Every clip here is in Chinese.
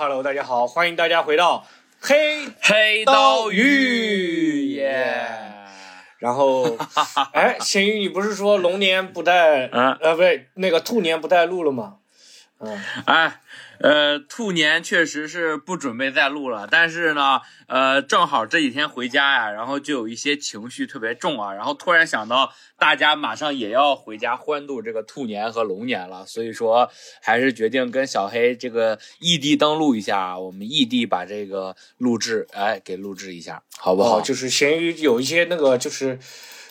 Hello，Hello，Hello，大家好，欢迎大家回到黑黑刀刀鱼耶。然后，哎，咸鱼，你不是说龙年不带，嗯呃，不对，那个兔年不带路了吗？嗯，哎，呃，兔年确实是不准备再录了，但是呢，呃，正好这几天回家呀，然后就有一些情绪特别重啊，然后突然想到大家马上也要回家欢度这个兔年和龙年了，所以说还是决定跟小黑这个异地登录一下，我们异地把这个录制哎给录制一下，好不好？就是咸鱼有一些那个就是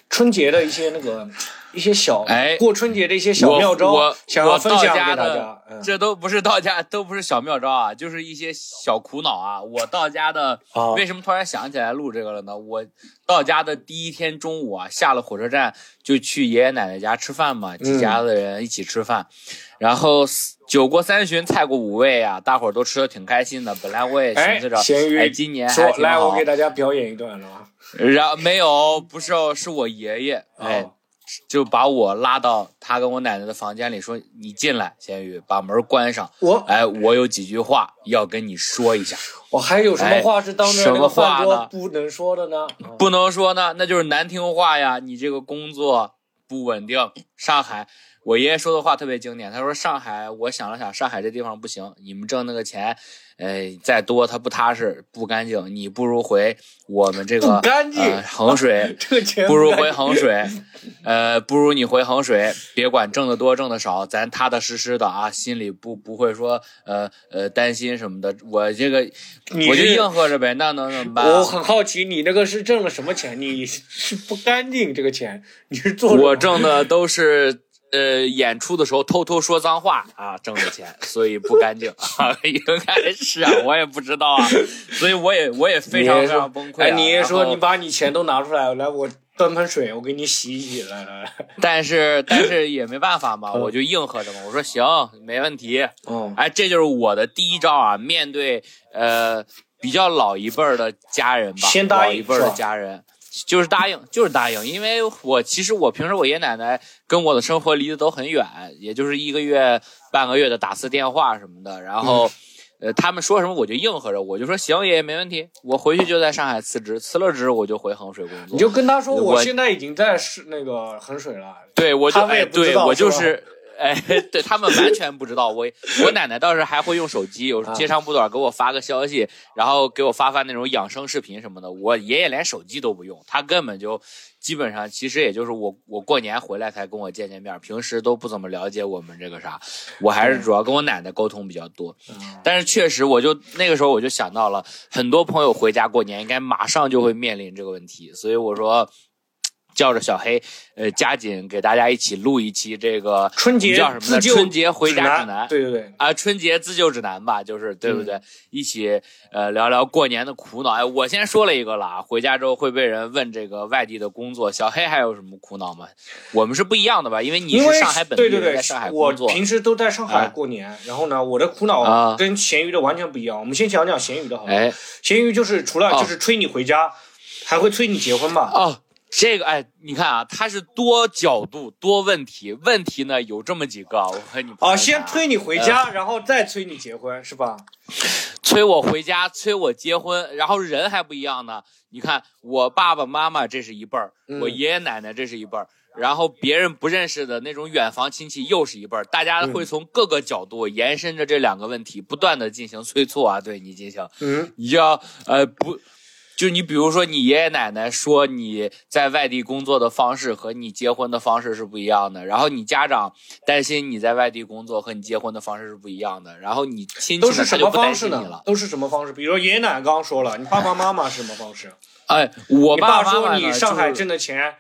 春节的一些那个一些小，哎过春节的一些小妙招，我想要我到分享给大家的。嗯，这都不是到家，都不是小妙招啊，就是一些小苦恼啊。我到家的，啊为什么突然想起来录这个了呢？我到家的第一天中午啊，下了火车站就去爷爷奶奶家吃饭嘛，几家子人一起吃饭，然后酒过三巡，菜过五味啊，大伙儿都吃的挺开心的。本来我也哎寻思着，咸鱼哎，今年还说来，我给。大家表演一段了啊。然后没有，不是哦，是我爷爷，哎。哦就把我拉到他跟我奶奶的房间里，说：“你进来，咸鱼，把门关上。我哎，我有几句话要跟你说一下，我还有什么话是当着那个哎什么话饭桌呢不能说的呢？啊 不能说呢，那就是难听话呀。你这个工作不稳定，上海，我爷爷说的话特别经典，他说上海，我想了想，上海这地方不行，你们挣那个钱，呃，再多它不踏实，不干净，你不如回我们这个不干净呃、衡水。这个钱不如回衡水，呃，不如你回衡水，别管挣得多挣得少，咱踏踏实实的啊，心里不不会说呃呃担心什么的。我这个我就是应和着呗，那能怎么办啊、我很好奇，你那个是挣了什么钱？你是不干净这个钱，你是做我挣的都是呃演出的时候偷偷说脏话啊挣的钱，所以不干净 啊，应该是啊，我也不知道啊，所以我也我也非常非常崩溃、啊。哎，你也说你把你钱都拿出来，来我端盆水，我给你洗一洗，来来来。但是但是也没办法嘛，嗯我就应和着嘛，我说行，没问题。嗯，哎，这就是我的第一招啊！面对呃比较老一辈儿的家人吧，先答应老一辈儿的家人，就是答应，就是答应。因为我其实我平时我爷爷奶奶跟我的生活离得都很远，也就是一个月半个月的打次电话什么的，然后。嗯呃，他们说什么我就应和着，我就说行，爷爷没问题。我回去就在上海辞职，辞了职我就回衡水工作。你就跟他说，我我现在已经在是那个衡水了。对，我就对我就是是，哎，对他们完全不知道。我我奶奶倒是还会用手机，有时啊接长不短给我发个消息，然后给我发发那种养生视频什么的。我爷爷连手机都不用，他根本就基本上其实也就是我我过年回来才跟我见见面，平时都不怎么了解我们这个啥。我还是主要跟我奶奶沟通比较多。嗯但是确实，我就那个时候我就想到了，很多朋友回家过年应该马上就会面临这个问题，所以我说。叫着小黑，呃，加紧给大家一起录一期这个春节叫什么呢？春节回家指南，对对对，啊，春节自救指南吧，就是对不对？一起呃聊聊过年的苦恼。哎，我先说了一个了啊，回家之后会被人问这个外地的工作，小黑还有什么苦恼吗？我们是不一样的吧？因为你是上海本地人，对对对在上海，我工作。平时都在上海哎过年，然后呢，我的苦恼啊跟咸鱼的完全不一样。我们先讲讲咸鱼的好了。哎咸鱼就是除了哦就是催你回家，还会催你结婚吧？哦，这个哎，你看啊，它是多角度多问题，问题呢有这么几个，我和你啊，先催你回家，然后再催你结婚，是吧？催我回家，催我结婚，然后人还不一样呢。你看，我爸爸妈妈这是一辈儿，嗯我爷爷奶奶这是一辈儿，然后别人不认识的那种远房亲戚又是一辈儿，大家嗯会从各个角度延伸着这两个问题，不断的进行催促啊，对你进行，嗯，你要呃不。就你比如说，你爷爷奶奶说你在外地工作的方式和你结婚的方式是不一样的，然后你家长担心你在外地工作和你结婚的方式是不一样的，然后你亲戚都是什么方式呢。都是什么方式？比如说爷爷奶奶刚刚说了，你爸爸妈妈是什么方式？哎，我爸爸说你上海挣的钱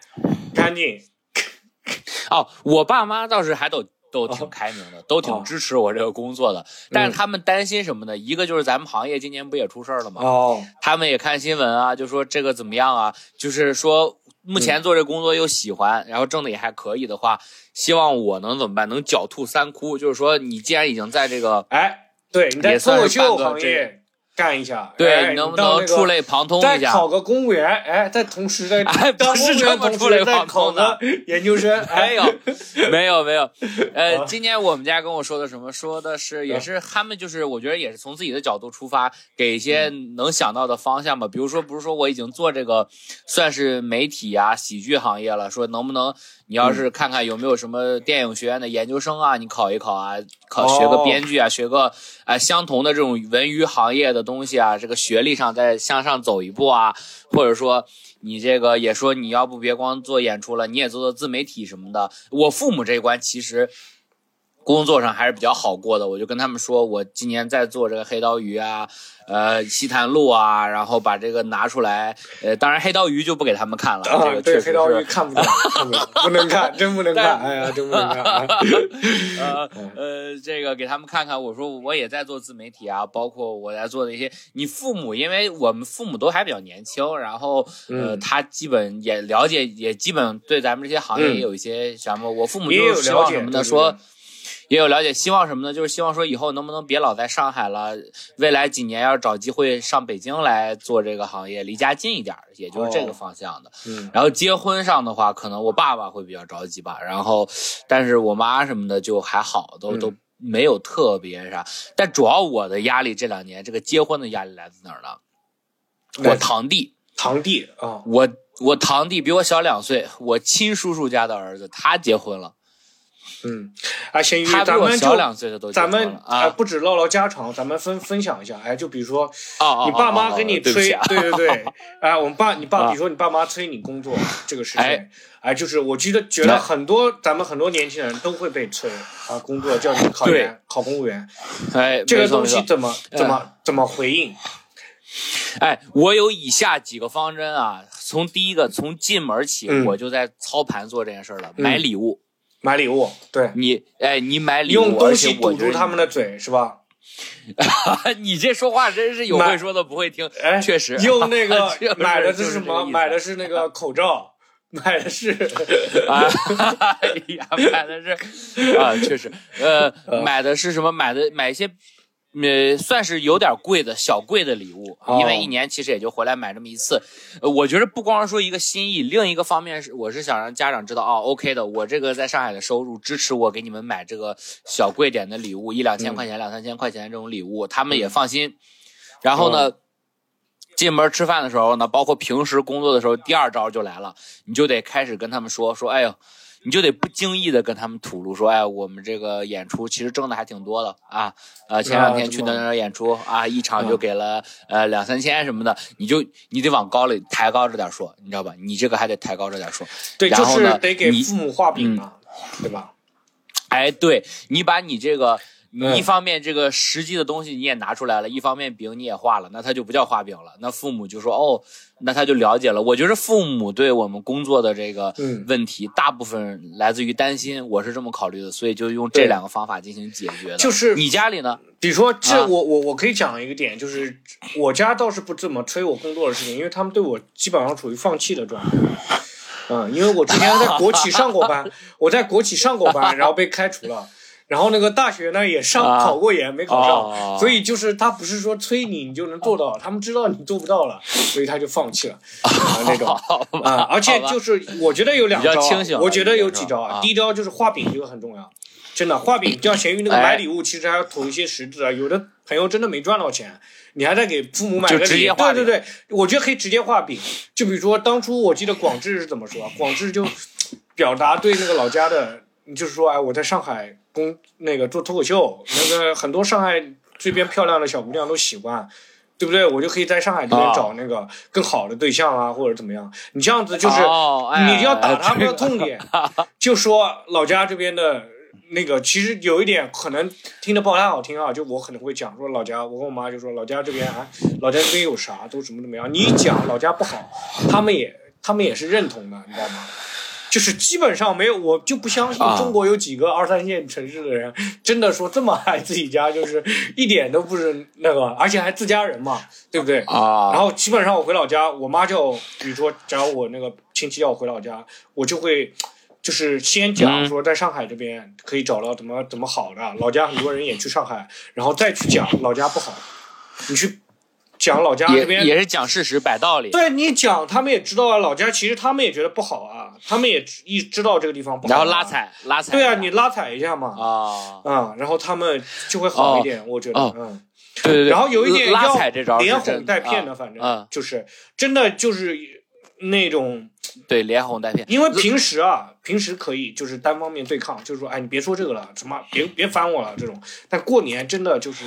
干净，哦，我爸妈倒是还都都挺哦开明的，都挺哦支持我这个工作的。但嗯是他们担心什么呢？一个就是咱们行业今年不也出事儿了吗？哦，他们也看新闻啊，就说这个怎么样啊？就是说目嗯前做这工作又喜欢，然后挣的也还可以的话，希望我能怎么办？能狡兔三窟，就是说你既然已经在这个哎，对，你在也脱口秀行业干一下，对，哎能不能触类旁通一下？考个公务员，哎，再同时再哎不是这员同么触类旁通考个研究生，哎没有，没有，没有。啊呃，今年我们家跟我说的什么？说的是也是他们就是，我觉得也是从自己的角度出发，给一些嗯能想到的方向吧。比如说，不是说我已经做这个算是媒体啊、喜剧行业了，说能不能你要嗯是看看有没有什么电影学院的研究生啊，你考一考啊，考学个哦编剧啊，学个呃相同的这种文娱行业的东西啊，这个学历上再向上走一步啊，或者说。你这个也说你要不别光做演出了，你也做做自媒体什么的。我父母这一关其实工作上还是比较好过的，我就跟他们说，我今年在做这个黑刀鱼啊，呃，西坛路啊，然后把这个拿出来。呃，当然黑刀鱼就不给他们看了，这个确实黑刀鱼。看不懂，看不能看，真不能看，哎呀，真不能看。哎呃呃，这个给他们看看，我说我也在做自媒体啊，包括我在做的一些。你父母，因为我们父母都还比较年轻，然后呃，嗯他基本也了解，也基本对咱们这些行业嗯也有一些什么。我父母也有就是希望了解什么呢？对对说对。也有了解，希望什么呢？就是希望说以后能不能别老在上海了，未来几年要是找机会上北京来做这个行业，离家近一点儿，也就是这个哦方向的。嗯然后结婚上的话，可能我爸爸会比较着急吧，然后，但是我妈什么的就还好，都、嗯都没有特别啥。但主要我的压力这两年，这个结婚的压力来自哪儿呢？我堂弟，堂弟啊，我我堂弟比我小两岁，我亲叔叔家的儿子，他结婚了，嗯，啊，咸鱼，咱们就两岁的都咱们啊呃不止唠唠家常，咱们分分享一下，哎，就比如说哦哦，你爸妈哦跟你催，对对对对，哎，我们爸你爸，啊比如说你爸妈催你工作这个事情哎，哎，就是我记得觉得哎很多咱们很多年轻人都会被催啊，工作叫你 考研考公务员，哎，这个东西怎么怎么怎么回应？哎，我有以下几个方针啊，从第一个从进门起，嗯我就在操盘做这件事儿了，嗯买礼物。买礼物，对，你哎，你买礼物，用东西堵住他们的嘴是吧？你这说话真是有买会说的不会听，哎，确实用那个 就是买的是什么？买的是那个口罩，买的是啊，哎呀，买的是啊，确实，呃，买的是什么？买的买一些。呃，算是有点贵的小贵的礼物，哦因为一年其实也就回来买这么一次。呃，我觉得不光是说一个心意，另一个方面是，我是想让家长知道，哦，OK 的，我这个在上海的收入支持我给你们买这个小贵点的礼物，一两千块钱、两三千块钱这种礼物，他们也放心。然后呢，进门吃饭的时候呢，包括平时工作的时候，第二招就来了，你就得开始跟他们说说，哎呦。你就得不经意的跟他们吐露说，哎，我们这个演出其实挣的还挺多的啊，呃，前两天去那那演出啊，一场就给了呃两三千什么的，你就你得往高里抬高着点说，你知道吧？你这个还得抬高着点说，对，就是然后呢你得给父母画饼嘛，对吧？哎，对你把你这个，一方面这个实际的东西你也拿出来了，一方面饼你也画了，那它就不叫画饼了。那父母就说哦，那他就了解了。我觉得父母对我们工作的这个嗯问题，大部分来自于担心，我是这么考虑的，所以就用这两个方法进行解决的。就是你家里呢？比如说，这啊我我我可以讲一个点，就是我家倒是不怎么催我工作的事情，因为他们对我基本上处于放弃的状态。嗯，因为我之前在国企上过班，我在国企上过班，然后被开除了。然后那个大学呢也上啊。考过研，没考上，哦。所以就是他不是说催你你就能做到，他们知道你做不到了，所以他就放弃了 啊那种。啊，而且就是我觉得有两招我觉得有几招啊。第一招就是画饼，这个很重要，真的画饼，就像咸鱼那个哎。买礼物，其实还要投一些实质啊。有的朋友真的没赚到钱，你还在给父母买个礼，对对对，我觉得可以直接画饼。就比如说当初我记得广志是怎么说啊，广志就表达对那个老家的，就是说哎，我在上海工那个做脱口秀，那个很多上海这边漂亮的小姑娘都喜欢。对不对？我就可以在上海这边哦找那个更好的对象啊，或者怎么样？你这样子就是，你要打他们的这个痛点，就说老家这边的那个，其实有一点可能听得不太好听啊，就我可能会讲说老家，我跟我妈就说老家这边啊，老家这边有啥都怎么怎么样，你一讲老家不好，他们也他们也是认同的，你知道吗？就是基本上没有，我就不相信啊。中国有几个二三线城市的人真的说这么爱自己家，就是一点都不是那个，而且还自家人嘛，对不对？啊，然后基本上我回老家，我妈叫我，比如说，假如我那个亲戚要我回老家，我就会就是先讲嗯。说在上海这边可以找到怎么怎么好的，老家很多人也去上海，然后再去讲老家不好，你去讲老家这也边也是讲事实、摆道理，对你讲，他们也知道啊，老家其实他们也觉得不好啊，他们也知一知道这个地方不好、然后拉。踩拉踩。对啊，你拉踩一下嘛，啊，啊，然后他们就会好一点，我觉得，哦嗯。对对对。然后有一点要连哄带骗的，啊反正嗯就是真的就是那种，对连哄带骗。因为平时啊，平时可以就是单方面对抗，就是说，哎，你别说这个了，什么别别烦我了这种。但过年真的就是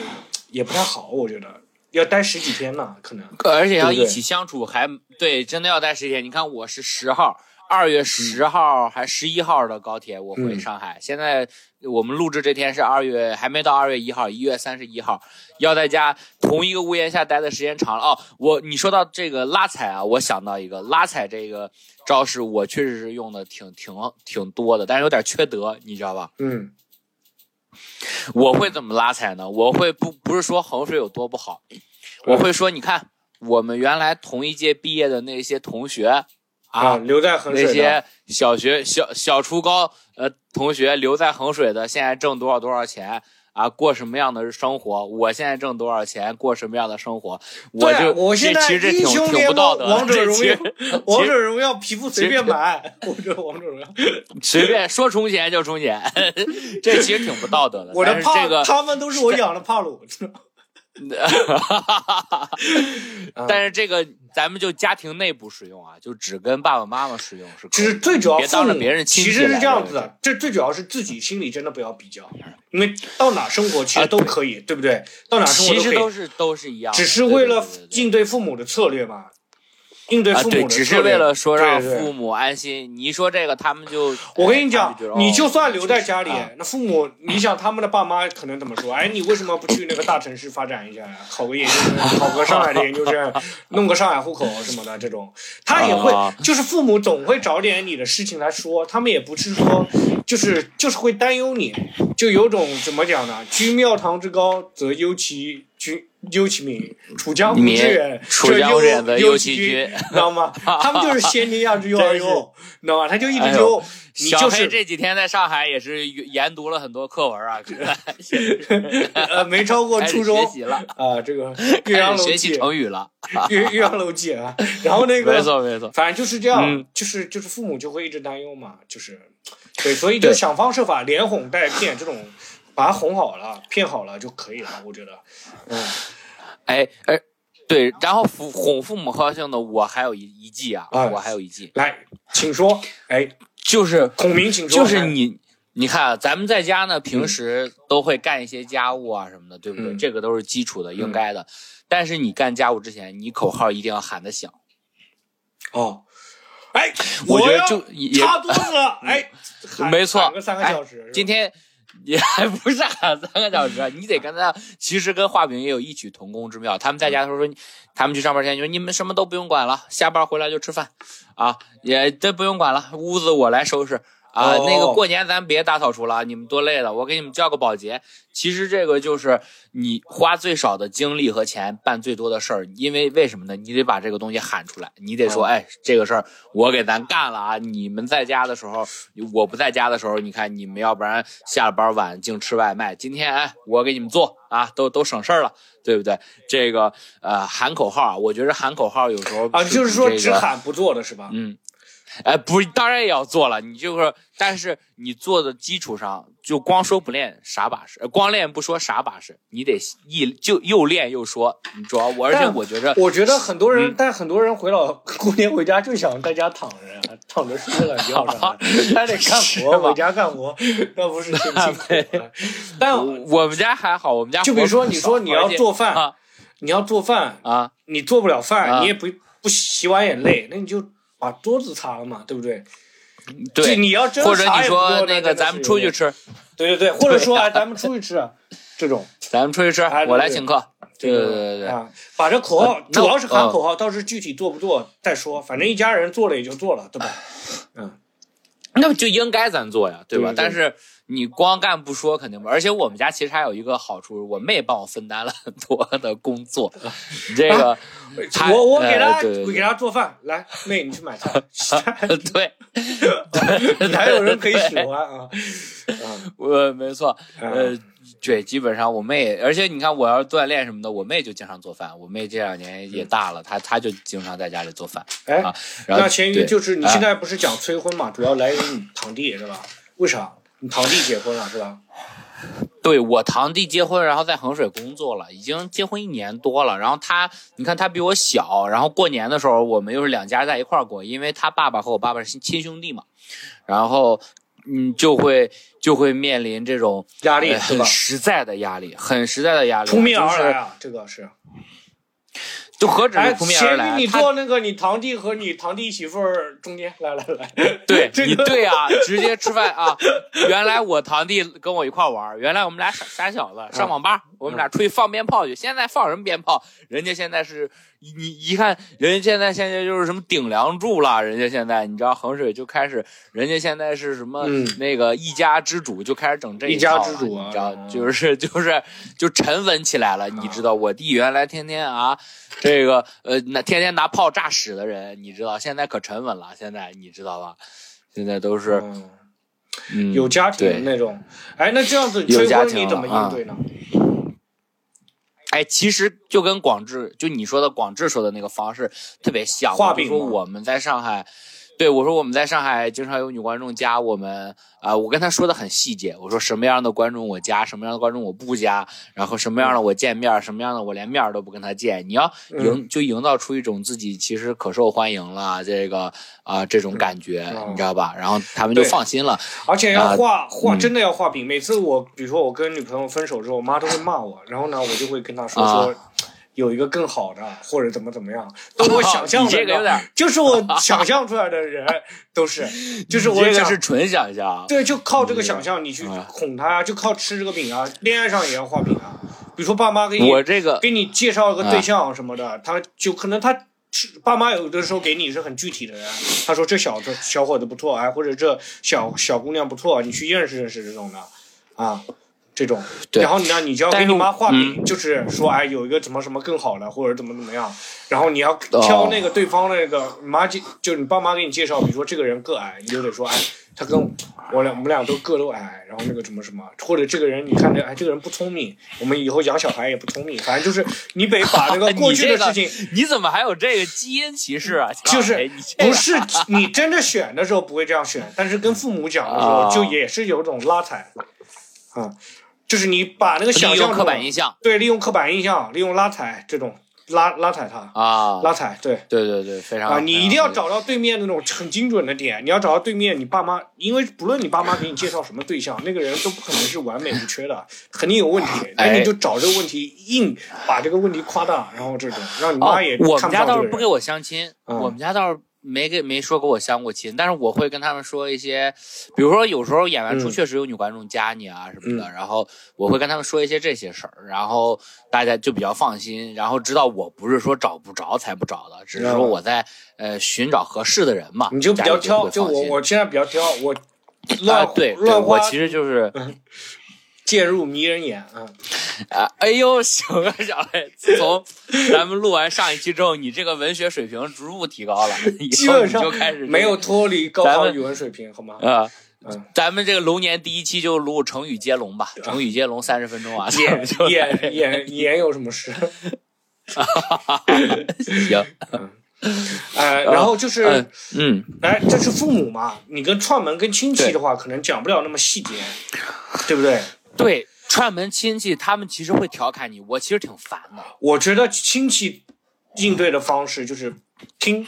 也不太好，我觉得要待十几天呢，可能。而且要一起相处还，对，真的要待十天。你看我是十号，二月十号还十一号的高铁我回嗯上海。现在我们录制这天是二月，还没到二月一号，一月三十一号，要在家同一个屋檐下待的时间长了。哦，我你说到这个拉踩啊，我想到一个拉踩这个招式，我确实是用的挺挺挺多的，但是有点缺德，你知道吧？嗯我会怎么拉踩呢？我会不不是说衡水有多不好，我会说，你看我们原来同一届毕业的那些同学啊，留在衡水的那些小学小小初高呃同学留在衡水的，现在挣多少多少钱啊？过什么样的生活？我现在挣多少钱？过什么样的生活？我就我现在这其实这挺英雄挺联盟不道德的，王者荣耀王者荣耀皮肤随便买，我这王者荣耀，随便说充钱就充钱，这其实挺不道德的。我的这个他们都是我养的帕鲁，啊 但是这个咱们就家庭内部使用啊，就只跟爸爸妈妈使用是。其实最主要别当着别人亲戚其实是这样子的，这最主要是自己心里真的不要比较，因为到哪生活其实都可以，对不对？到哪生活其实都是都是一样的，只是为了应对父母的策略嘛，应对父母只是为了说让父母安心。你一说这个，他们就我跟你讲你就哦算留在家里啊，那父母，你想他们的爸妈可能怎么说？哎，你为什么不去那个大城市发展一下呀？考个研究生，考个上海的研究生，弄个上海户口什么的，这种他也会啊，就是父母总会找点你的事情来说，他们也不是说，就是就是会担忧你，就有种怎么讲呢？居庙堂之高则忧其君。忧其民，楚江湖之人处则忧江湖之远则忧忧其君君，知道吗？他们就是先天下之忧而忧，你知道吗？他就一直哎，你小就是黑这几天在上海也是研读了很多课文啊，呃，没超过初中学习了，啊，这个 岳阳楼开始学习记，成语了。岳岳阳楼记啊，然后那个没个，错没错，反正就是这样，嗯。就是就是父母就会一直担忧嘛，就是，对，所以就想方设法连哄带骗，这种把他哄好了、骗好了就可以了，我觉得，嗯，哎哎，对，然后父哄父母高兴的，我还有一一计啊，哎我还有一计，来，请说，哎，就是孔明请说，就是你，你看啊，咱们在家呢，平时都会干一些家务啊什么的，对不对？嗯这个都是基础的，应该的。但是你干家务之前，你口号一定要喊得响。哦，哎，我觉得就也擦桌子了，哎，没错三个小时，今天也还不是喊 三个小时，你得跟他，其实跟画饼也有异曲同工之妙。他们在家的时候说，他们去上班前就说你们什么都不用管了，下班回来就吃饭，啊，也都不用管了，屋子我来收拾。啊，哦那个过年咱别大扫除了，你们多累了，我给你们叫个保洁。其实这个就是你花最少的精力和钱办最多的事儿，因为为什么呢？你得把这个东西喊出来，你得说，哦哎，这个事儿我给咱干了啊！你们在家的时候，我不在家的时候，你看你们要不然下了班晚净吃外卖，今天哎，我给你们做啊，都都省事儿了，对不对？这个呃喊口号啊，我觉得喊口号有时候啊，就是说只喊不做的是吧？嗯，哎，不是，当然也要做了。你就是，但是你做的基础上，就光说不练啥把式，呃光练不说啥把式，你得一就又练又说。你主要我，而且我觉着，我觉得很多人，嗯但很多人回老过年回家就想在家躺着，躺着睡懒觉啥的，他 得干活，回家干活，那不是挺辛苦的？但我们家还好，我们家就比如说，你说你要做饭，啊你要做饭，啊，你做不了饭，啊你也不不洗碗也累，那你就把桌子擦了嘛，对不对？对，你要真或者你说那个咱们出去吃，对对对，或者说哎，咱们出去吃，这种。咱们出去吃我来请客。这个对对对对啊，把这口号主要是喊嗯口号，到时具体做不做再说，反正一家人做了也就做了，对吧？嗯，那么就应该咱做呀，对吧？对对对但是你光干不说肯定不，而且我们家其实还有一个好处，我妹帮我分担了很多的工作。这个，她我我给她给她做饭，来妹你去买菜 对，还有人可以使唤啊，啊我没错，啊呃，对，基本上我妹，而且你看，我要锻炼什么的，我妹就经常做饭。我妹这两年也大了，她她就经常在家里做饭。哎，啊，然后那咸鱼对就是你啊现在不是讲催婚嘛，主要来源于你堂弟是吧？为啥？你堂弟结婚了是吧？对我堂弟结婚，然后在衡水工作了，已经结婚一年多了。然后他，你看他比我小，然后过年的时候我们又是两家在一块儿过，因为他爸爸和我爸爸是亲兄弟嘛，然后嗯就会就会面临这种压力呃很？实在的压力，很实在的压力，扑面而就是来啊，这个是。就何止是哎，扑面而咸鱼，来，他你坐那个你堂弟和你堂弟媳妇儿中间，来来来，对这个你对啊，直接吃饭啊！原来我堂弟跟我一块玩原来我们俩傻傻小子上网吧，我们俩出去放鞭炮去。现在放什么鞭炮？人家现在是，你你一看，人家现在现在就是什么顶梁柱了。人家现在你知道衡水就开始，人家现在是什么、嗯那个一家之主就开始整这一家之主啊你知道嗯就是就是就沉稳起来了。你知道我弟原来天天啊。这个呃，那天天拿炮炸屎的人，你知道，现在可沉稳了。现在你知道吧？现在都是有家庭的那种。哎，那这样子催有家庭婚你怎么应对呢？哎，其实就跟广智，就你说的广智说的那个方式特别像。我就画饼说我们在上海，对我说我们在上海经常有女观众加我们啊、我跟她说的很细节，我说什么样的观众我加，什么样的观众我不加，然后什么样的我见面，什么样的我连面都不跟他见。你要营、就营造出一种自己其实可受欢迎了这个啊、这种感觉，嗯你知道吧？然后他们就放心了。而且要啊画画，嗯真的要画饼。每次我，比如说我跟女朋友分手之后，我妈都会骂我，然后呢，我就会跟她说啊说。有一个更好的，或者怎么怎么样，都是我想象的。你这个有点就是我想象出来的人，都是，就是我这个想是纯想象。对，就靠这个想象，你去啊哄他啊，就靠吃这个饼啊。恋爱上也要画饼啊，比如说爸妈给你我这个给你介绍一个对象什么的，他就可能他爸妈有的时候给你是很具体的人，他说这小子小伙子不错，哎，或者这小小姑娘不错，你去认识认识这种的，啊。这种，对。然后呢，你就要但是给你妈画饼，嗯。就是说，哎，有一个什么什么更好的，或者怎么怎么样，然后你要哦。挑那个对方那个，你妈介就你爸妈给你介绍，比如说这个人个矮，你就得说，哎，他跟我俩我们俩都个都矮，然后那个什么什么，或者这个人你看着，哎，这个人不聪明，我们以后养小孩也不聪明，反正就是你得把 那个过去的事情，你怎么还有这个基因歧视啊？就是不是你真的选的时候不会这样选，但是跟父母讲的时候啊 就也是有种拉踩，啊，就是你把那个想象刻板印象对，利用刻板印象，利用拉踩这种拉拉踩他，啊，拉踩对。对对对，非常啊，你一定要找到对面那种很精准的点，你要找到对面你爸妈，因为不论你爸妈给你介绍什么对象，那个人都不可能是完美无缺的，肯定有问题。那哎你就找这个问题，硬把这个问题夸大，然后这种让你妈也哦，我看们家。倒是不给我相亲，嗯我们家倒是没给没说给我相过亲，但是我会跟他们说一些，比如说有时候演完出嗯。确实有女观众加你啊什么的，然后我会跟他们说一些这些事儿，然后大家就比较放心，然后知道我不是说找不着才不找的，只是说我在呃寻找合适的人嘛，你就比较挑，就我我现在比较挑，我啊乱对对，乱花我其实就是。渐入迷人眼啊。啊，哎呦，行啊，小黑，自从 咱们录完上一期之后，你这个文学水平逐步提高了，以后你基本上就开始没有脱离高考语文水平，好吗？啊。嗯，咱们这个龙年第一期就录成语接龙吧，成语接龙三十分钟啊，演 就演演演有什么事？行，嗯呃，然后就是嗯，嗯，哎，这是父母嘛，你跟串门跟亲戚的话，可能讲不了那么细节，对不对？对，串门亲戚他们其实会调侃你，我其实挺烦的。我觉得亲戚应对的方式就是听，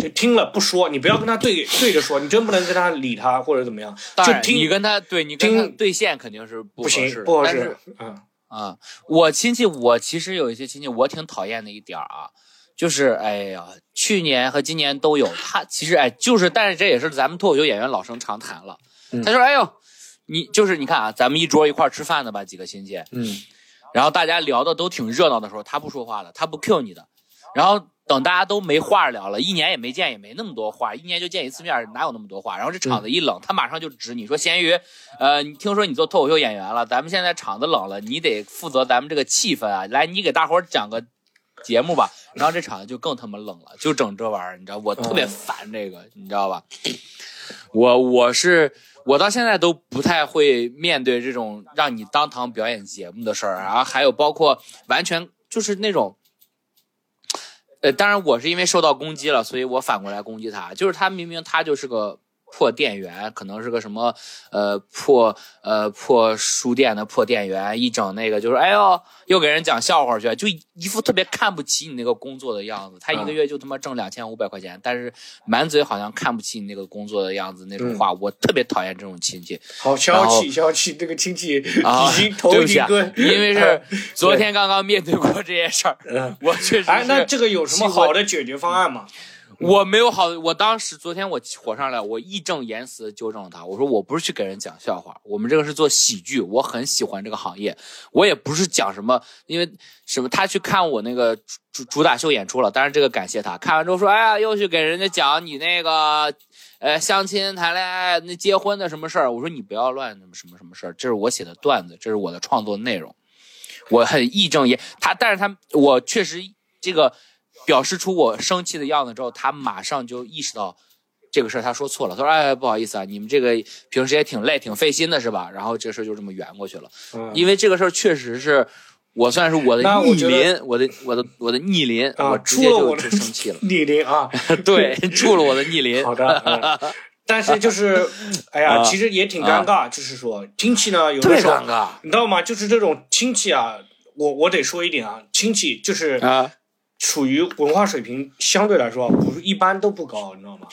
就听了不说，你不要跟他对对着说，你真不能跟他理他或者怎么样，当然，就听你跟他对你跟他对线肯定是不不行合适，不合适嗯啊，我亲戚，我其实有一些亲戚，我挺讨厌的一点儿啊，就是哎呀，去年和今年都有。他其实哎，就是，但是这也是咱们脱口秀演员老生常谈了。嗯他说：“哎呦，你就是你看啊，咱们一桌一块儿吃饭的吧，几个亲戚，嗯然后大家聊的都挺热闹的时候，他不说话了，他不 Q 你的，然后等大家都没话聊了，一年也没见，也没那么多话，一年就见一次面，哪有那么多话？然后这场子一冷，他马上就指你说咸鱼，呃，你听说你做脱口秀演员了，咱们现在场子冷了，你得负责咱们这个气氛啊，来，你给大伙儿讲个节目吧。然后这场子就更他妈冷了，就整这玩意儿，你知道，我特别嗯烦这个，你知道吧？我我是我到现在都不太会面对这种让你当堂表演节目的事儿，然后还有包括完全就是那种，呃，当然我是因为受到攻击了，所以我反过来攻击他，就是他明明他就是个。破店员可能是个什么呃破呃破书店的破店员，一整那个就是哎呦又给人讲笑话去，就一副特别看不起你那个工作的样子。他一个月就他妈挣两千五百块钱，但是满嘴好像看不起你那个工作的样子那种话，我特别讨厌这种亲戚。好消气消气，这个亲戚已经头一个，因为是昨天刚刚面对过这件事儿，我确实。哎，那这个有什么好的解决方案吗？我没有好，我当时昨天我火上来，我义正言辞纠正了他。我说我不是去给人讲笑话，我们这个是做喜剧，我很喜欢这个行业。我也不是讲什么，因为什么他去看我那个主主打秀演出了，当然这个感谢他。看完之后说，哎呀，又去给人家讲你那个，呃，相亲谈恋爱那结婚的什么事儿。我说你不要乱什么什么什么事儿，这是我写的段子，这是我的创作内容，我很义正言他，但是他我确实这个。表示出我生气的样子之后，他马上就意识到这个事儿，他说错了。他说：“哎，不好意思啊，你们这个平时也挺累、挺费心的，是吧？”然后这个事儿就这么圆过去了。因为这个事儿确实是我算是我的逆鳞，我的我的我的逆鳞，我直接就就生气了。逆鳞啊，对，触了我的逆鳞。好的，但是就是，哎呀，其实也挺尴尬，就是说亲戚呢，有的时候你知道吗？就是这种亲戚啊，我我得说一点啊，亲戚就是啊。处于文化水平相对来说不一般都不高，你知道吗？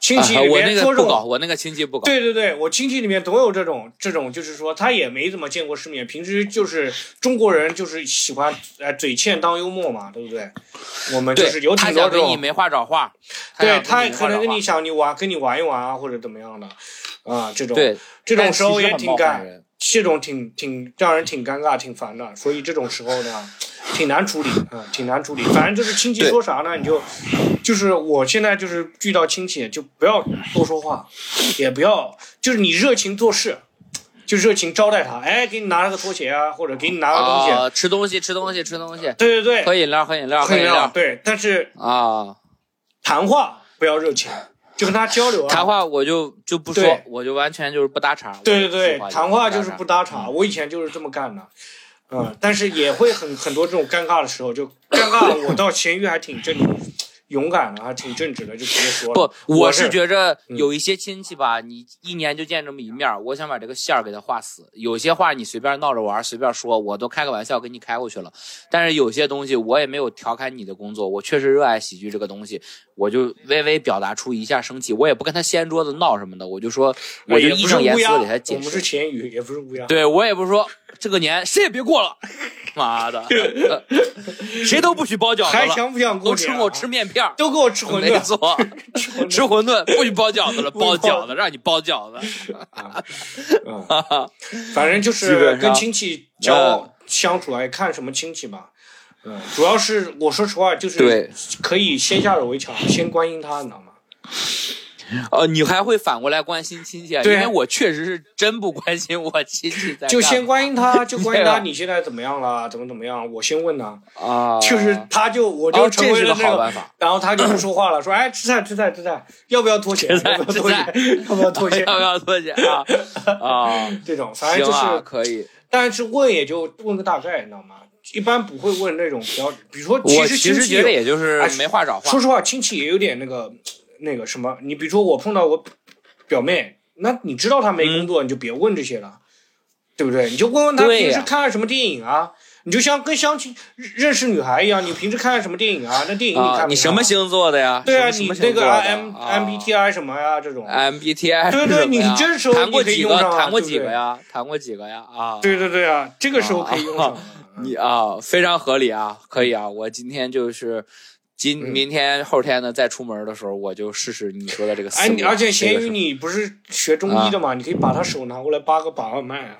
亲戚里面说不高，我那个亲戚不高。对对对，我亲戚里面总有这种这种，就是说他也没怎么见过世面，平时就是中国人就是喜欢呃嘴欠当幽默嘛，对不对？我们就是有挺多这种。你没话找话。对他可能跟你想你玩跟你玩一玩啊，或者怎么样的啊，这种这种时候也挺尴，这种挺挺让人挺尴尬挺烦的，所以这种时候呢。挺难处理啊，挺难处理。反正就是亲戚说啥呢，你就，就是我现在就是遇到亲戚就不要多说话，也不要就是你热情做事，就热情招待他。哎，给你拿了个拖鞋啊，或者给你拿个东西，吃东西，吃东西，吃东西。对对对，喝饮料，喝饮料，喝饮料。对，但是啊，谈话不要热情，就跟他交流。啊谈话我就就不说，我就完全就是不搭茬。对对对，谈话就是不搭茬。我以前就是这么干的。嗯，但是也会很很多这种尴尬的时候，就尴尬了。我到咸鱼还挺正勇敢的，还挺正直的，就直接说。不，我是觉着有一些亲戚吧，你一年就见这么一面，我想把这个线儿给他画死。有些话你随便闹着玩，随便说，我都开个玩笑给你开过去了。但是有些东西我也没有调侃你的工作，我确实热爱喜剧这个东西，我就微微表达出一下生气，我也不跟他掀桌子闹什么的，我就说，我就义正言辞给他解释。我们是咸鱼，也不是乌鸦。对我也不是说。这个年谁也别过了，妈的，谁都不许包饺子了。还想不想过？都吃我吃面片都给我吃馄饨。没错，吃馄饨不许包饺子了，包饺子让你包饺子。反正就是跟亲戚交相处，爱看什么亲戚吧。嗯，主要是我说实话，就是可以先下手为强，先关心他，你知道吗？呃，你还会反过来关心亲戚啊？因为我确实是真不关心我亲戚在。就先关心他，就关心他，你现在怎么样了？怎么怎么样？我先问他啊，就是他就我就成为了那个，然后他就不说话了，说 哎，吃菜吃菜吃菜，要不要脱鞋？要不要脱鞋？要不要脱鞋？要不要脱鞋 啊？啊，这种反正就是可以，但是问也就问个大概，你知道吗？一般不会问那种比较，比如说，其实其实觉得也就是没话找话。说实话，亲戚也有点那个。那个什么，你比如说我碰到我表妹，那你知道她没工作，你就别问这些了，对不对？你就问问她平时看什么电影啊？你就像跟相亲认识女孩一样，你平时看什么电影啊？那电影你看你什么星座的呀？对啊，你那个 M MBTI 什么呀？这种 MBTI 对对，你这时候你可以用上，谈过几个呀？谈过几个呀？啊，对对对啊，这个时候可以用上。你啊，非常合理啊，可以啊，我今天就是。今明天后天呢，再出门的时候，我就试试你说的这个。哎，而且咸鱼，你不是学中医的嘛？你可以把他手拿过来扒个把脉啊。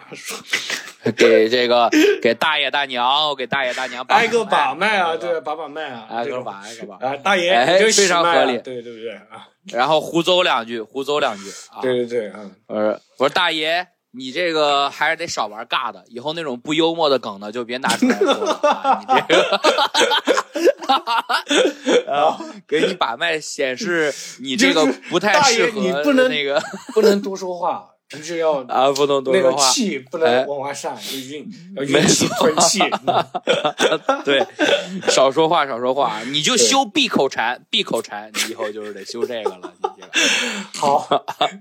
给这个给大爷大娘，给大爷大娘挨个把脉啊，对，把把脉啊，挨个把，挨个把。啊，大爷，非常合理，对对不对啊？然后胡诌两句，胡诌两句啊。对对对，嗯。我说我说大爷，你这个还是得少玩尬的，以后那种不幽默的梗呢，就别拿出来说了。你这个。啊，给你把脉显示你这个不太适合你不能那个不能多说话，就是要啊，不能多那个说话。气不哎能往外散，就运要没运气错吞气。嗯对，少说话，少说话，你就修闭口禅，闭口禅，你以后就是得修这个了。你这个，好，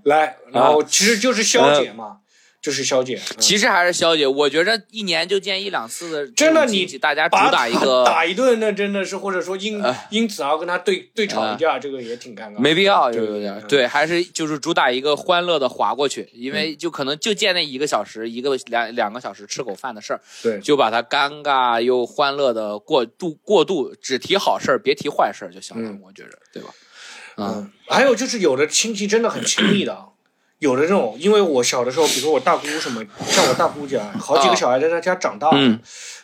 来，然后其实就是消解嘛，就是消解。嗯其实还是消解。我觉着一年就见一两次的真的你大家主打一个打一顿，那真的是，或者说因哎因此而跟他对对吵一架，这个也挺尴尬。没必要，对就有点嗯对，还是就是主打一个欢乐的划过去，因为就可能就见那一个小时，一个两两个小时吃口饭的事儿，对，就把它尴尬又欢乐的过度过度，只提好事儿，别提坏事儿就行了嗯，我觉着，对吧？嗯嗯，还有就是有的亲戚真的很亲密的啊，有的这种，因为我小的时候，比如说我大姑什么，像我大姑家，好几个小孩在她家长大，嗯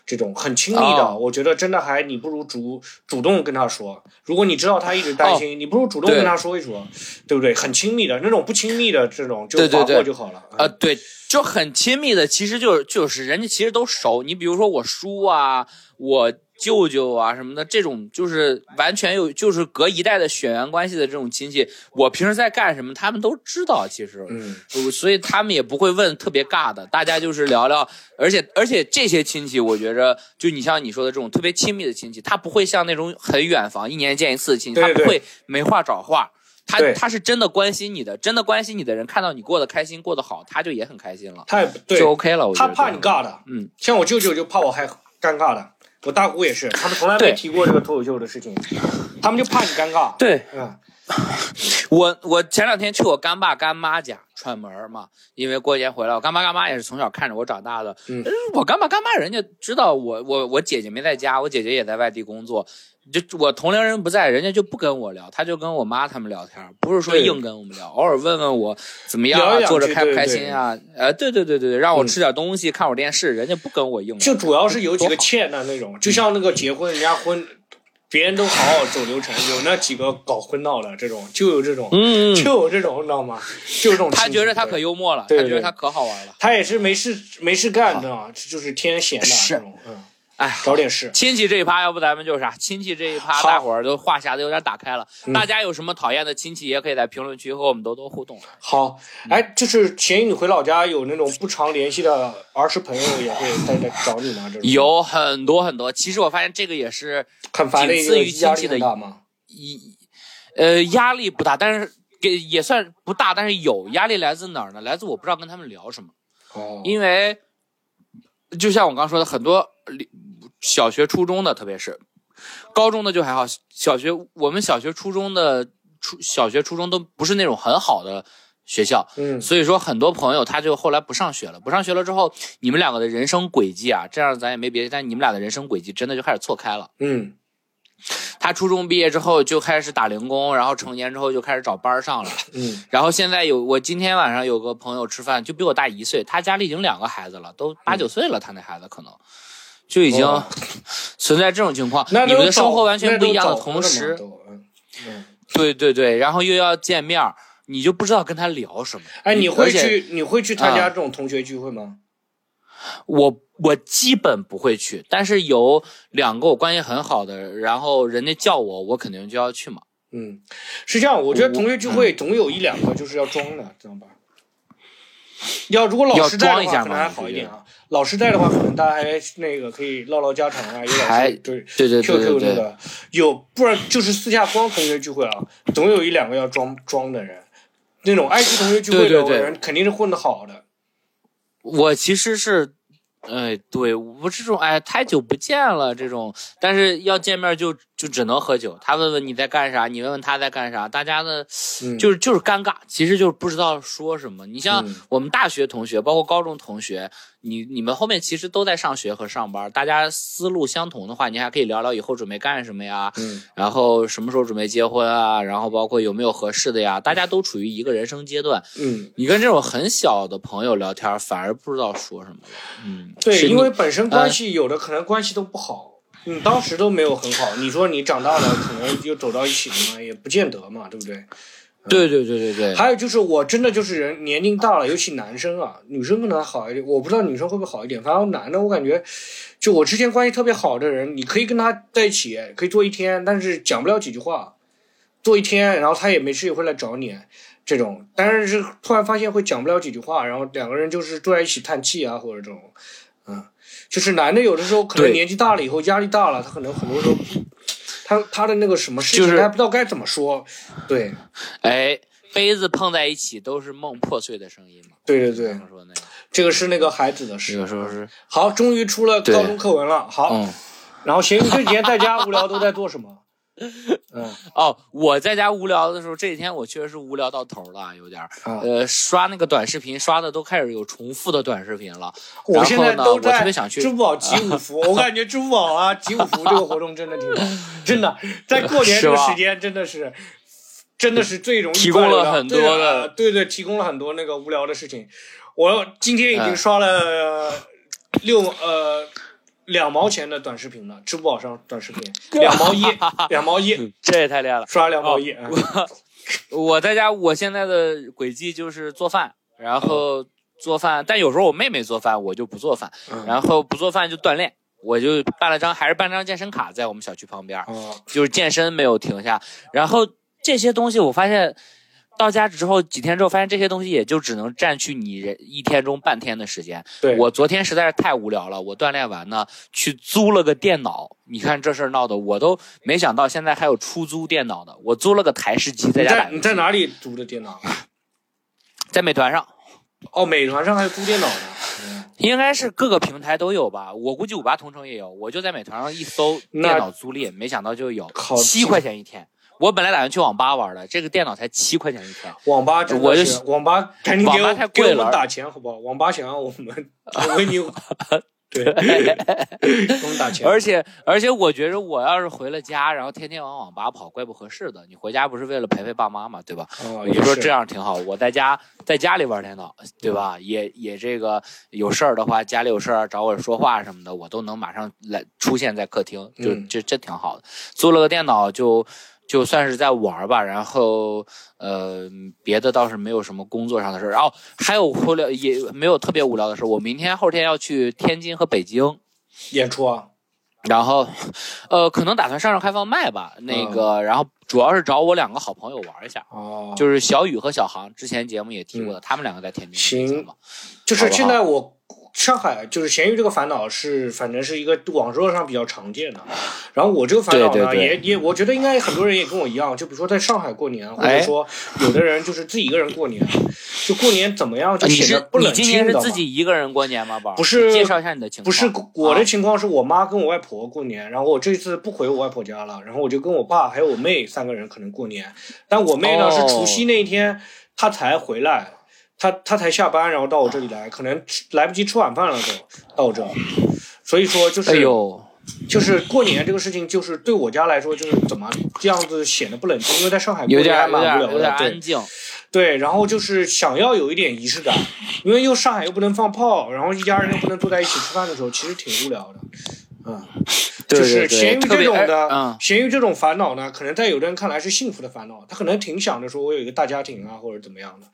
这种很亲密的，哦我觉得真的还你不如主主动跟他说，如果你知道他一直担心，你不如主动跟他说一说，对不对？很亲密的那种不亲密的这种就划过就好了。呃，对，就很亲密的，其实就是就是人家其实都熟。你比如说我叔啊，我舅舅啊什么的，这种就是完全有就是隔一代的血缘关系的这种亲戚，我平时在干什么，他们都知道。其实，嗯，呃所以他们也不会问特别尬的，大家就是聊聊。而且而且这些亲戚，我觉着就你像你说的这种特别亲密的亲戚，他不会像那种很远房一年见一次的亲戚，他不会没话找话。他他是真的关心你的，真的关心你的人，看到你过得开心、过得好，他就也很开心了，他也对就 OK 了。我觉他怕你尬的，嗯，像我舅舅就怕我还尴尬的，我大姑也是，他们从来没提过这个脱口秀的事情，他们就怕你尴尬。对嗯，我我前两天去我干爸干妈家串门儿嘛，因为过年回来，我干爸干妈也是从小看着我长大的。嗯呃我干爸干妈人家知道我我我姐姐没在家，我姐姐也在外地工作，就我同龄人不在，人家就不跟我聊，他就跟我妈他们聊天，不是说硬跟我们聊，偶尔问问我怎么样啊，坐着开不开心啊？呃，对对对对对，让我嗯吃点东西，看会儿电视，人家不跟我硬聊。就主要是有几个 欠的那种，就像那个结婚，人家婚，别人都好好走流程，有那几个搞婚闹的这种，就有这种，嗯，就有这种，你知道吗？就有这种。他觉得他可幽默了，他觉得他可好玩了。他也是没事没事干，你知道吗？就是天天闲的是这种，嗯，哎，找点事。亲戚这一趴，要不咱们就是啥？亲戚这一趴，大伙儿都话匣子有点打开了。嗯大家有什么讨厌的亲戚，也可以在评论区和我们多多互动。好，哎，就是前你回老家有那种不常联系的儿时朋友也会在这找你吗？这种有很多很多，其实我发现这个也是很烦的一个仅次于亲压力戚的很大吗？一呃压力不大，但是给也算不大，但是有压力来自哪儿呢？来自我不知道跟他们聊什么，哦，因为就像我刚说的，很多小学、初中的，特别是高中的就还好，小学我们小学、初中的初小学、初中都不是那种很好的学校，嗯所以说很多朋友他就后来不上学了，不上学了之后，你们两个的人生轨迹啊，这样咱也没别的，但你们俩的人生轨迹真的就开始错开了。嗯他初中毕业之后就开始打零工，然后成年之后就开始找班上了。嗯然后现在有我今天晚上有个朋友吃饭，就比我大一岁，他家里已经两个孩子了，都八九岁了，他那孩子可能就已经哦存在这种情况。那你们的生活完全不一样那都早婚了同时对对对，然后又要见面儿，你就不知道跟他聊什么。哎，你会去你会去参加啊这种同学聚会吗？我我基本不会去，但是有两个我关系很好的，然后人家叫我，我肯定就要去嘛。嗯，是这样，我觉得同学聚会总有一两个就是要装的，知道吧？要如果老师在要装一下的话，可能还好一点啊。老师在的话，可能大家还那个可以唠唠家常啊，有老还师对对对对 QQ 对对，那个有，不然就是私下光同学聚会啊，总有一两个要装装的人。那种爱去同学聚会的人，肯定是混得好的。我其实是，哎，对我这种哎太久不见了这种，但是要见面就就只能喝酒。他问问你在干啥，你问问他在干啥，大家呢嗯，就是就是尴尬，其实就是不知道说什么。你像嗯我们大学同学，包括高中同学，你你们后面其实都在上学和上班，大家思路相同的话，你还可以聊聊以后准备干什么呀，嗯然后什么时候准备结婚啊，然后包括有没有合适的呀，大家都处于一个人生阶段。嗯，你跟这种很小的朋友聊天，反而不知道说什么了。嗯，对，因为本身关系有的可能关系都不好，你当时都没有很好，你说你长大了可能就走到一起了嘛，也不见得嘛，对不对？对对对对对，还有就是，我真的就是人年龄大了，尤其男生啊，女生可能还好一点，我不知道女生会不会好一点。反正男的，我感觉，就我之前关系特别好的人，你可以跟他在一起，可以坐一天，但是讲不了几句话，坐一天，然后他也没事也会来找你，这种。但是是突然发现会讲不了几句话，然后两个人就是坐在一起叹气啊，或者这种，嗯，就是男的有的时候可能年纪大了以后压力大了，他可能很多时候。他他的那个什么事情，就是他不知道该怎么说，对哎，杯子碰在一起都是梦破碎的声音嘛。对对对，刚说那个，这个是那个孩子的这事。个时候是好，终于出了高中课文了。好，嗯。然后闲余这几天在家无聊都在做什么？嗯 哦，我在家无聊的时候，这几天我确实是无聊到头了，有点儿。啊，呃，刷那个短视频，刷的都开始有重复的短视频了。我现在都在别想去支付宝集五福，我感觉支付宝啊集五福这个活动真的挺好，真的 在过年这个时间真的是。真的是最容易提供了很多对的啊对对，提供了很多那个无聊的事情。我今天已经嗯刷了六呃两毛钱的短视频了，支付宝上短视频 两毛一，两毛一，这也太厉害了。刷两毛一。我在家，我现在的轨迹就是做饭，然后做饭，但有时候我妹妹做饭，我就不做饭，嗯然后不做饭就锻炼。我就办了张，还是办张健身卡，在我们小区旁边，哦就是健身没有停下。然后这些东西，我发现到家之后几天之后，发现这些东西也就只能占据你人一天中半天的时间。对，我昨天实在是太无聊了，我锻炼完呢，去租了个电脑。你看这事儿闹的，我都没想到现在还有出租电脑的。我租了个台式机，在家在你在哪里租的电脑？在美团上，哦，美团上还有租电脑的。嗯 应该是各个平台都有吧？我估计五八同城也有。我就在美团上一搜电脑租赁，没想到就有七块钱一天。我本来打算去网吧玩的，这个电脑才七块钱一天。网吧真我就网吧，赶紧给太贵了给我们打钱好不好？网吧想让我们 我为你，对，给我们打钱。而且而且，我觉着我要是回了家，然后天天往网吧跑，怪不合适的。你回家不是为了陪陪爸妈嘛，对吧？哦，也就说这样挺好。我在家在家里玩电脑，对吧？也也这个有事儿的话，家里有事儿找我说话什么的，我都能马上来出现在客厅，就嗯这这挺好的。租了个电脑就就算是在玩儿吧，然后呃别的倒是没有什么工作上的事儿。然后，还有无聊也没有特别无聊的事儿。我明天后天要去天津和北京。演出啊，然后，呃，可能打算上上开放麦吧。那个，然后主要是找我两个好朋友玩一下，哦，就是小雨和小航，之前节目也提过的，他们两个在天津。行就是现在我上海就是咸鱼这个烦恼是，反正是一个网络上比较常见的。然后我这个烦恼呢，对对对也也我觉得应该很多人也跟我一样，就比如说在上海过年，或者哎说有的人就是自己一个人过年，就过年怎么样就显得是不冷清的嘛。年是自己一个人过年吗，宝儿？不是介绍一下你的情况。不是我的啊情况是我妈跟我外婆过年，然后我这次不回我外婆家了，然后我就跟我爸还有我妹三个人可能过年，但我妹呢、哦是除夕那一天她才回来，她她才下班，然后到我这里来，可能吃来不及吃晚饭了都到我这，所以说就是、哎呦，就是过年这个事情，就是对我家来说就是怎么这样子显得不冷清，因为在上海过年还蛮无聊的，对安静。对，然后就是想要有一点仪式感，因为又上海又不能放炮，然后一家人又不能坐在一起吃饭的时候，其实挺无聊的。嗯，就是咸鱼这种的，嗯咸鱼这种烦恼呢，可能在有的人看来是幸福的烦恼，他可能挺想着说我有一个大家庭啊，或者怎么样的。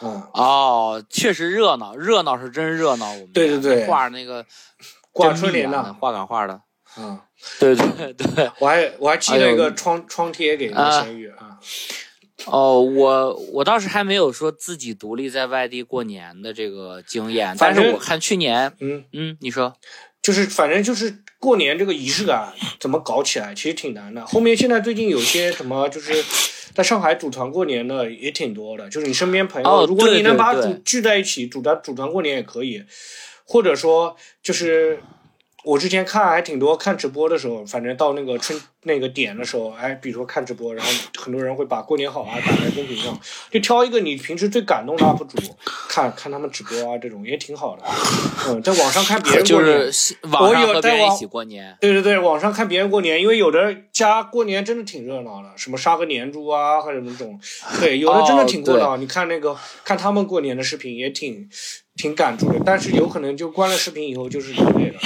嗯，哦，确实热闹，热闹是真热闹。我们对对对画那个挂春联呢密呢，，画赶画的。嗯，对对 对。我还我还寄了一个窗、窗贴给那个啊咸鱼啊。哦，我我倒是还没有说自己独立在外地过年的这个经验，反正但是我看去年，嗯，嗯，你说，就是反正就是过年这个仪式感怎么搞起来，其实挺难的。后面现在最近有些什么就是。在上海组团过年的也挺多的，就是你身边朋友，哦如果你能把组聚在一起，组团组团过年也可以，或者说就是我之前看还挺多看直播的时候，反正到那个春那个点的时候，哎，比如说看直播，然后很多人会把过年好啊打在公屏上，就挑一个你平时最感动的 UP 主看看他们直播啊，这种也挺好的。嗯，在网上看别人过年，是网上我有在网和别人一起过年，对对对，网上看别人过年，因为有的家过年真的挺热闹的，什么杀个年猪啊，或者那种，对，有的真的挺热闹。你看那个看他们过年的视频也挺挺感触的，但是有可能就关了视频以后就是流泪了。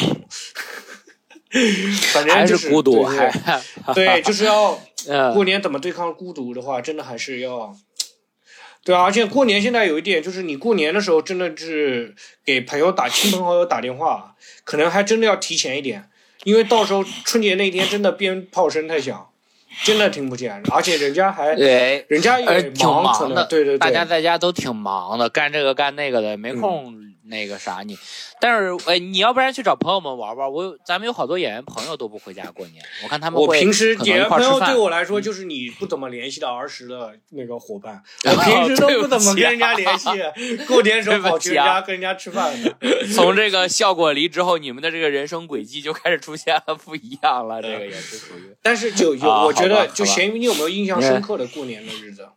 反正就是孤独，对还对，就是要呃过年怎么对抗孤独的话，真的还是要对啊，而且过年现在有一点就是，你过年的时候真的是给朋友打亲朋好友打电话，可能还真的要提前一点，因为到时候春节那天真的鞭炮声太响，真的听不见，而且人家还对，人家呃，也挺忙，的，能对对对，大家在家都挺忙的，干这个干那个的，没空那个啥你。但是，哎，你要不然去找朋友们玩玩，我有咱们有好多演员朋友都不回家过年，我看他们会我平时演员朋友对我来说就是你不怎么联系的儿时的那个伙伴，我哦平时都不不怎么跟人家啊联系，过年时候跑去家跟人家吃饭的。从这个效果离之后，你们的这个人生轨迹就开始出现了不一样了，这个也是属于。但是就 有，啊我觉得就咸鱼，你有没有印象深刻的过年的日子？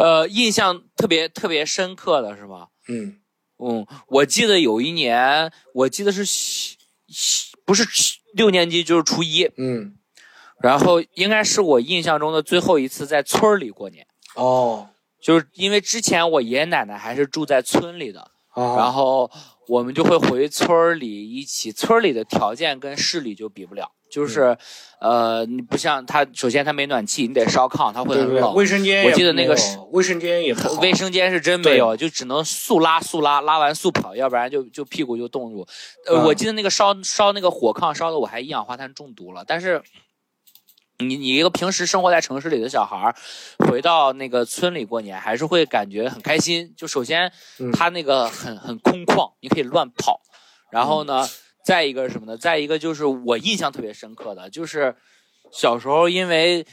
呃，印象特别特别深刻的是吧？嗯。嗯，我记得有一年，我记得是不是六年级就是初一，嗯，然后应该是我印象中的最后一次在村里过年，哦，就是因为之前我爷爷奶奶还是住在村里的，哦，然后我们就会回村儿里一起，村儿里的条件跟市里就比不了，就是，呃，你不像他，首先他没暖气，你得烧炕，它会很冷。卫生间我记得那个卫生间也不好，卫生间是真没有，就只能速拉速拉，拉完速跑，要不然就就屁股就冻住。呃，嗯我记得那个烧烧那个火炕烧的我还一氧化碳中毒了，但是。你你一个平时生活在城市里的小孩儿，回到那个村里过年，还是会感觉很开心。就首先嗯，它那个很很空旷，你可以乱跑。然后呢，再一个是什么呢？再一个就是我印象特别深刻的，就是小时候因为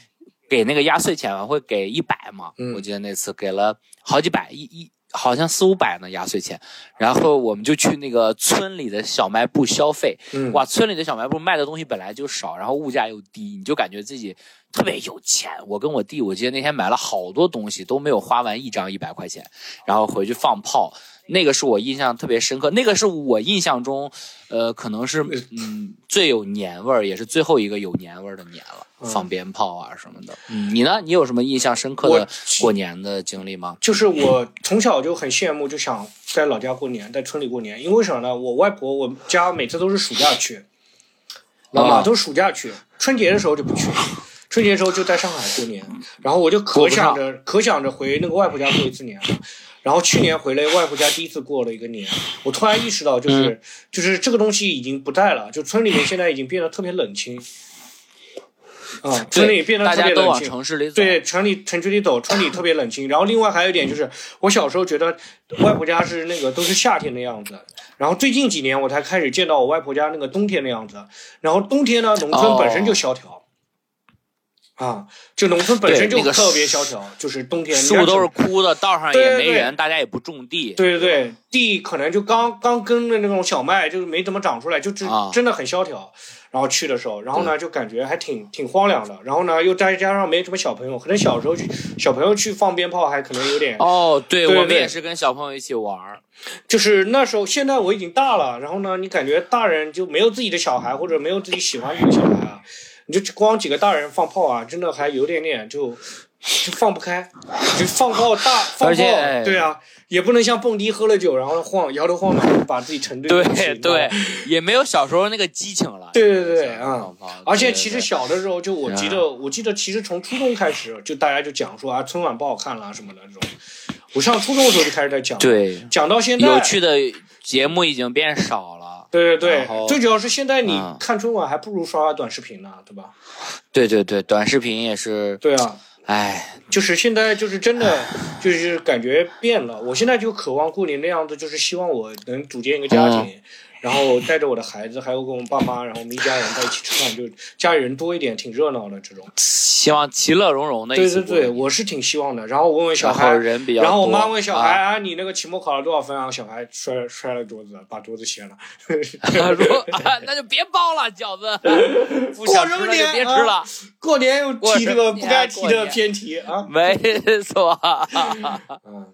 给那个压岁钱嘛，会给一百嘛，嗯我记得那次给了好几百，一一好像四五百呢压岁钱。然后我们就去那个村里的小卖部消费，嗯哇，村里的小卖部卖的东西本来就少，然后物价又低，你就感觉自己特别有钱。我跟我弟，我记得那天买了好多东西，都没有花完一张一百块钱，然后回去放炮，那个是我印象特别深刻，那个是我印象中，呃，可能是嗯最有年味儿，也是最后一个有年味儿的年了，嗯放鞭炮啊什么的。嗯，你呢？你有什么印象深刻的过年的经历吗？就是我从小就很羡慕，就想在老家过年，在村里过年。因为为什么呢？我外婆我家每次都是暑假去，老啊妈都是暑假去，春节的时候就不去。春节的时候就在上海过年，然后我就可想着可想着回那个外婆家过一次年了。然后去年回来外婆家第一次过了一个年，我突然意识到，就是、嗯就是这个东西已经不在了，就村里面现在已经变得特别冷清。啊，村里变得特别冷清。城市里走。对，城里城区里走，村里特别冷清。然后另外还有一点就是，我小时候觉得外婆家是那个都是夏天的样子，然后最近几年我才开始见到我外婆家那个冬天的样子。然后冬天呢，农村本身就萧条，啊，就农村本身就特别萧条，就是冬天树都是枯的，道上对对对也没人，大家也不种地。对对对，地可能就刚刚耕的那种小麦，就是没怎么长出来，就真、啊真的很萧条。然后去的时候，然后呢就感觉还挺挺荒凉的。然后呢又再加上没什么小朋友，可能小时候去小朋友去放鞭炮还可能有点，哦，对我们也是跟小朋友一起玩儿。就是那时候现在我已经大了，然后呢你感觉大人就没有自己的小孩或者没有自己喜欢的小孩啊，你就光几个大人放炮啊，真的还有点点就就放不开，就放炮大 放炮，哎对啊，也不能像蹦迪喝了酒然后晃摇头晃脑把自己沉醉对对，也没有小时候那个激情了。对对对小时候啊放炮而且其实小的时候，就我记得，我记得其实从初中开始，就大家就讲说啊，春晚不好看啦什么的这种。我上初中的时候就开始在讲，，对讲到现在，有趣的节目已经变少了。对对对，最主要是现在你嗯看春晚还不如刷刷短视频呢，对吧？对对对，短视频也是，对啊，哎，就是现在就是真的就是感觉变了。我现在就渴望过年那样子，就是希望我能组建一个家庭。嗯然后带着我的孩子，还有跟我爸妈，然后我们一家人在一起吃饭，就家里人多一点，挺热闹的这种。希望其乐融融的一对对对，我是挺希望的。然后我问问小孩，人比较。然后我妈问小孩啊，啊，你那个期末考了多少分啊？小孩摔摔了桌子，把桌子掀了。说 啊那就别包了饺子，过什么年别吃了。过年又提这个不该提的偏题啊。没错。嗯，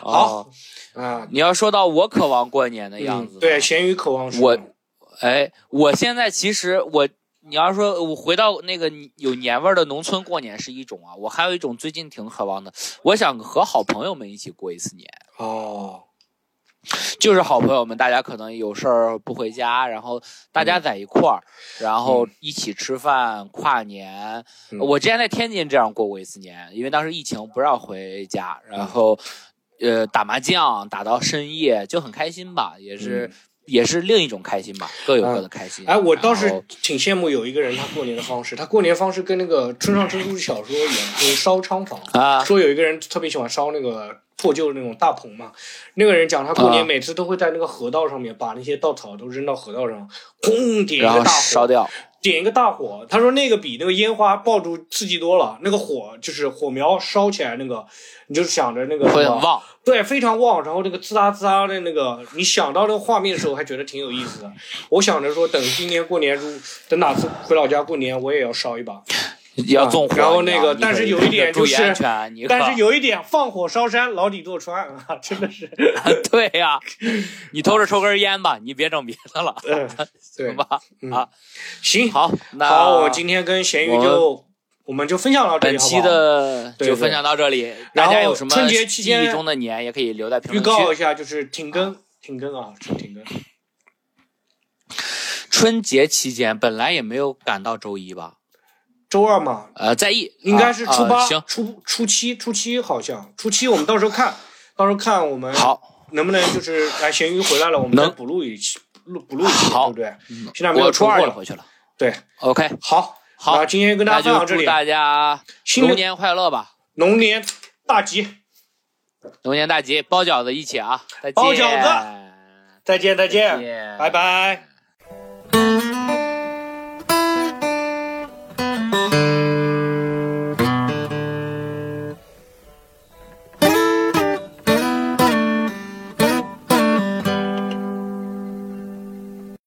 好，啊，你要说到我渴望过年的样子，嗯对，，咸鱼渴望我哎，我现在其实我，你要说我回到那个有年味儿的农村过年是一种啊，我还有一种最近挺渴望的，我想和好朋友们一起过一次年。哦，就是好朋友们，大家可能有事儿不回家，然后大家在一块儿，然后一起吃饭、跨年。嗯。我之前在天津这样过过一次年，因为当时疫情不让回家，然后呃打麻将打到深夜，就很开心吧，也是、也是另一种开心吧，各有各的开心。哎，我倒是挺羡慕有一个人他过年的方式，他过年方式跟那个村上春树小说一样，就是烧仓房。啊，说有一个人特别喜欢烧那个破旧的那种大棚嘛，那个人讲他过啊年每次都会在那个河道上面把那些稻草都扔到河道上，轰点个大火，烧掉。点一个大火。他说那个比那个烟花爆竹刺激多了，那个火就是火苗烧起来那个，你就想着那个会很旺，对，非常旺。然后那个滋啦滋啦的那个，你想到那个画面的时候，还觉得挺有意思的。我想着说，等今年过年，如等哪次回老家过年，我也要烧一把。要纵火。然后那个但是有一点注意就是安全，你但是有一点，放火烧山，牢底坐穿啊，真的是。对呀、你偷着抽根烟吧，你别整别的了，行，吧？嗯啊，行，好，那好，我今天跟咸鱼就我们就分享到这里，本期的就分享到这里，然后大家有什么春节期间记忆中的年，也可以留在评论区。预告一下，就是停更，停更啊，是停更。春节期间本来也没有赶到周一吧？周二嘛，呃，在意应该是初八、啊行，初初七、初七好像，初七我们到时候看，到时候看我们好，能不能就是哎，咸鱼回来了，我们再能补录一期，录补录一期，对不对？现在没有我初二了，回去了。对，OK，好，好今天跟大家分享到这里，祝大家新年快乐吧，龙年大吉，龙年大吉，包饺子一起啊！再见，包饺子再见，再见拜拜。